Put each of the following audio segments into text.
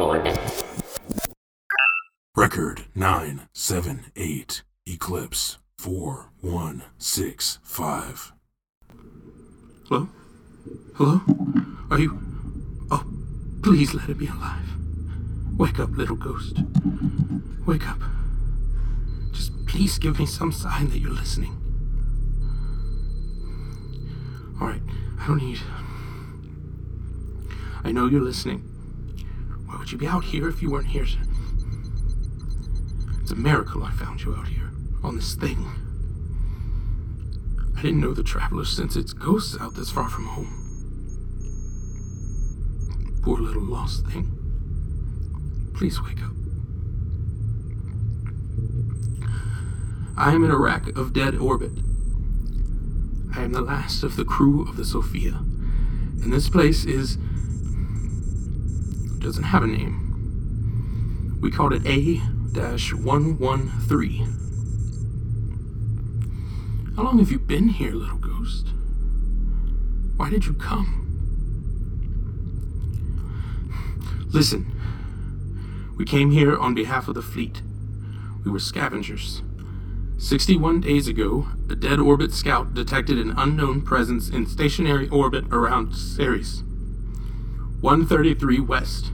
orbit. Record 978. Eclipse 4165. Hello? Hello? Are you. Oh, please let it be alive. Wake up, little ghost. Wake up. Just please give me some sign that you're listening. Alright, I don't need. I know you're listening. Would you be out here if you weren't here? It's a miracle I found you out here, on this thing. I didn't know the traveler sends its ghosts out this far from home. Poor little lost thing. Please wake up. I am in a rack of dead orbit. I am the last of the crew of the Sophia. And this place is. Doesn't have a name. We called it A 113. How long have you been here, little ghost? Why did you come? Listen, we came here on behalf of the fleet. We were scavengers. 61 days ago, a dead orbit scout detected an unknown presence in stationary orbit around Ceres. 133 West.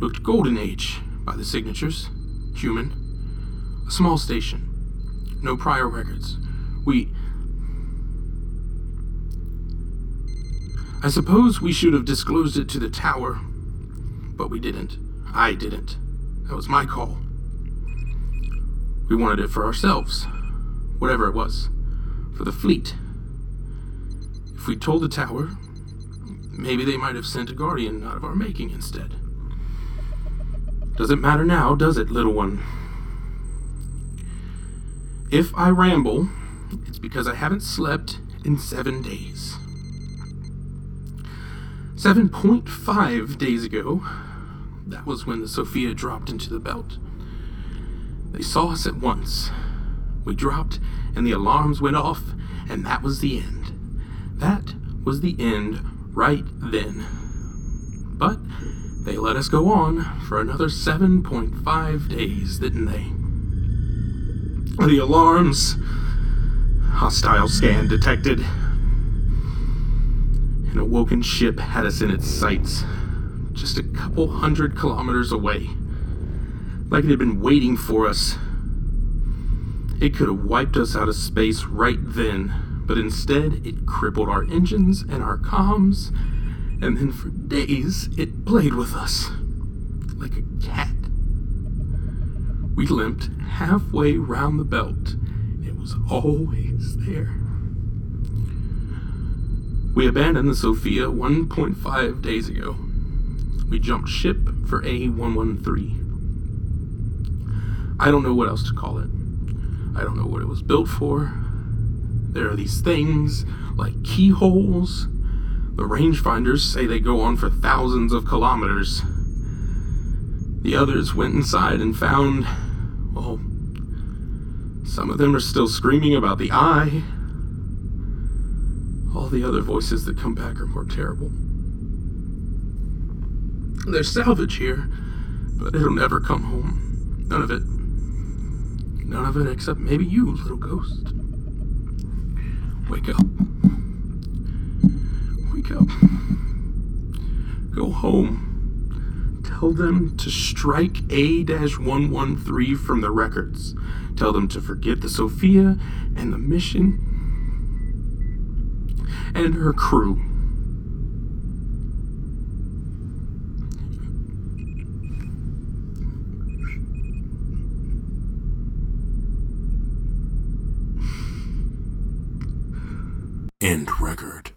Looked Golden Age by the signatures. Human. A small station. No prior records. We. I suppose we should have disclosed it to the tower, but we didn't. I didn't. That was my call. We wanted it for ourselves, whatever it was, for the fleet. If we told the tower, maybe they might have sent a guardian out of our making instead. Doesn't matter now, does it, little one? If I ramble, it's because I haven't slept in seven days. 7.5 days ago, that was when the Sophia dropped into the belt. They saw us at once. We dropped, and the alarms went off, and that was the end. That was the end right then. But they let us go on for another 7.5 days, didn't they? The alarms. Hostile scan detected. An awoken ship had us in its sights, just a couple hundred kilometers away. Like it had been waiting for us. It could have wiped us out of space right then, but instead it crippled our engines and our comms, and then for days it played with us. Like a cat. We limped halfway round the belt. It was always there. We abandoned the Sophia 1.5 days ago. We jumped ship for A113. I don't know what else to call it. I don't know what it was built for. There are these things like keyholes. The rangefinders say they go on for thousands of kilometers. The others went inside and found, well, some of them are still screaming about the eye. All the other voices that come back are more terrible. There's salvage here, but it'll never come home. None of it. None of it except maybe you, little ghost. Wake up. Up. Go home. Tell them to strike A 113 from the records. Tell them to forget the Sophia and the mission and her crew. End record.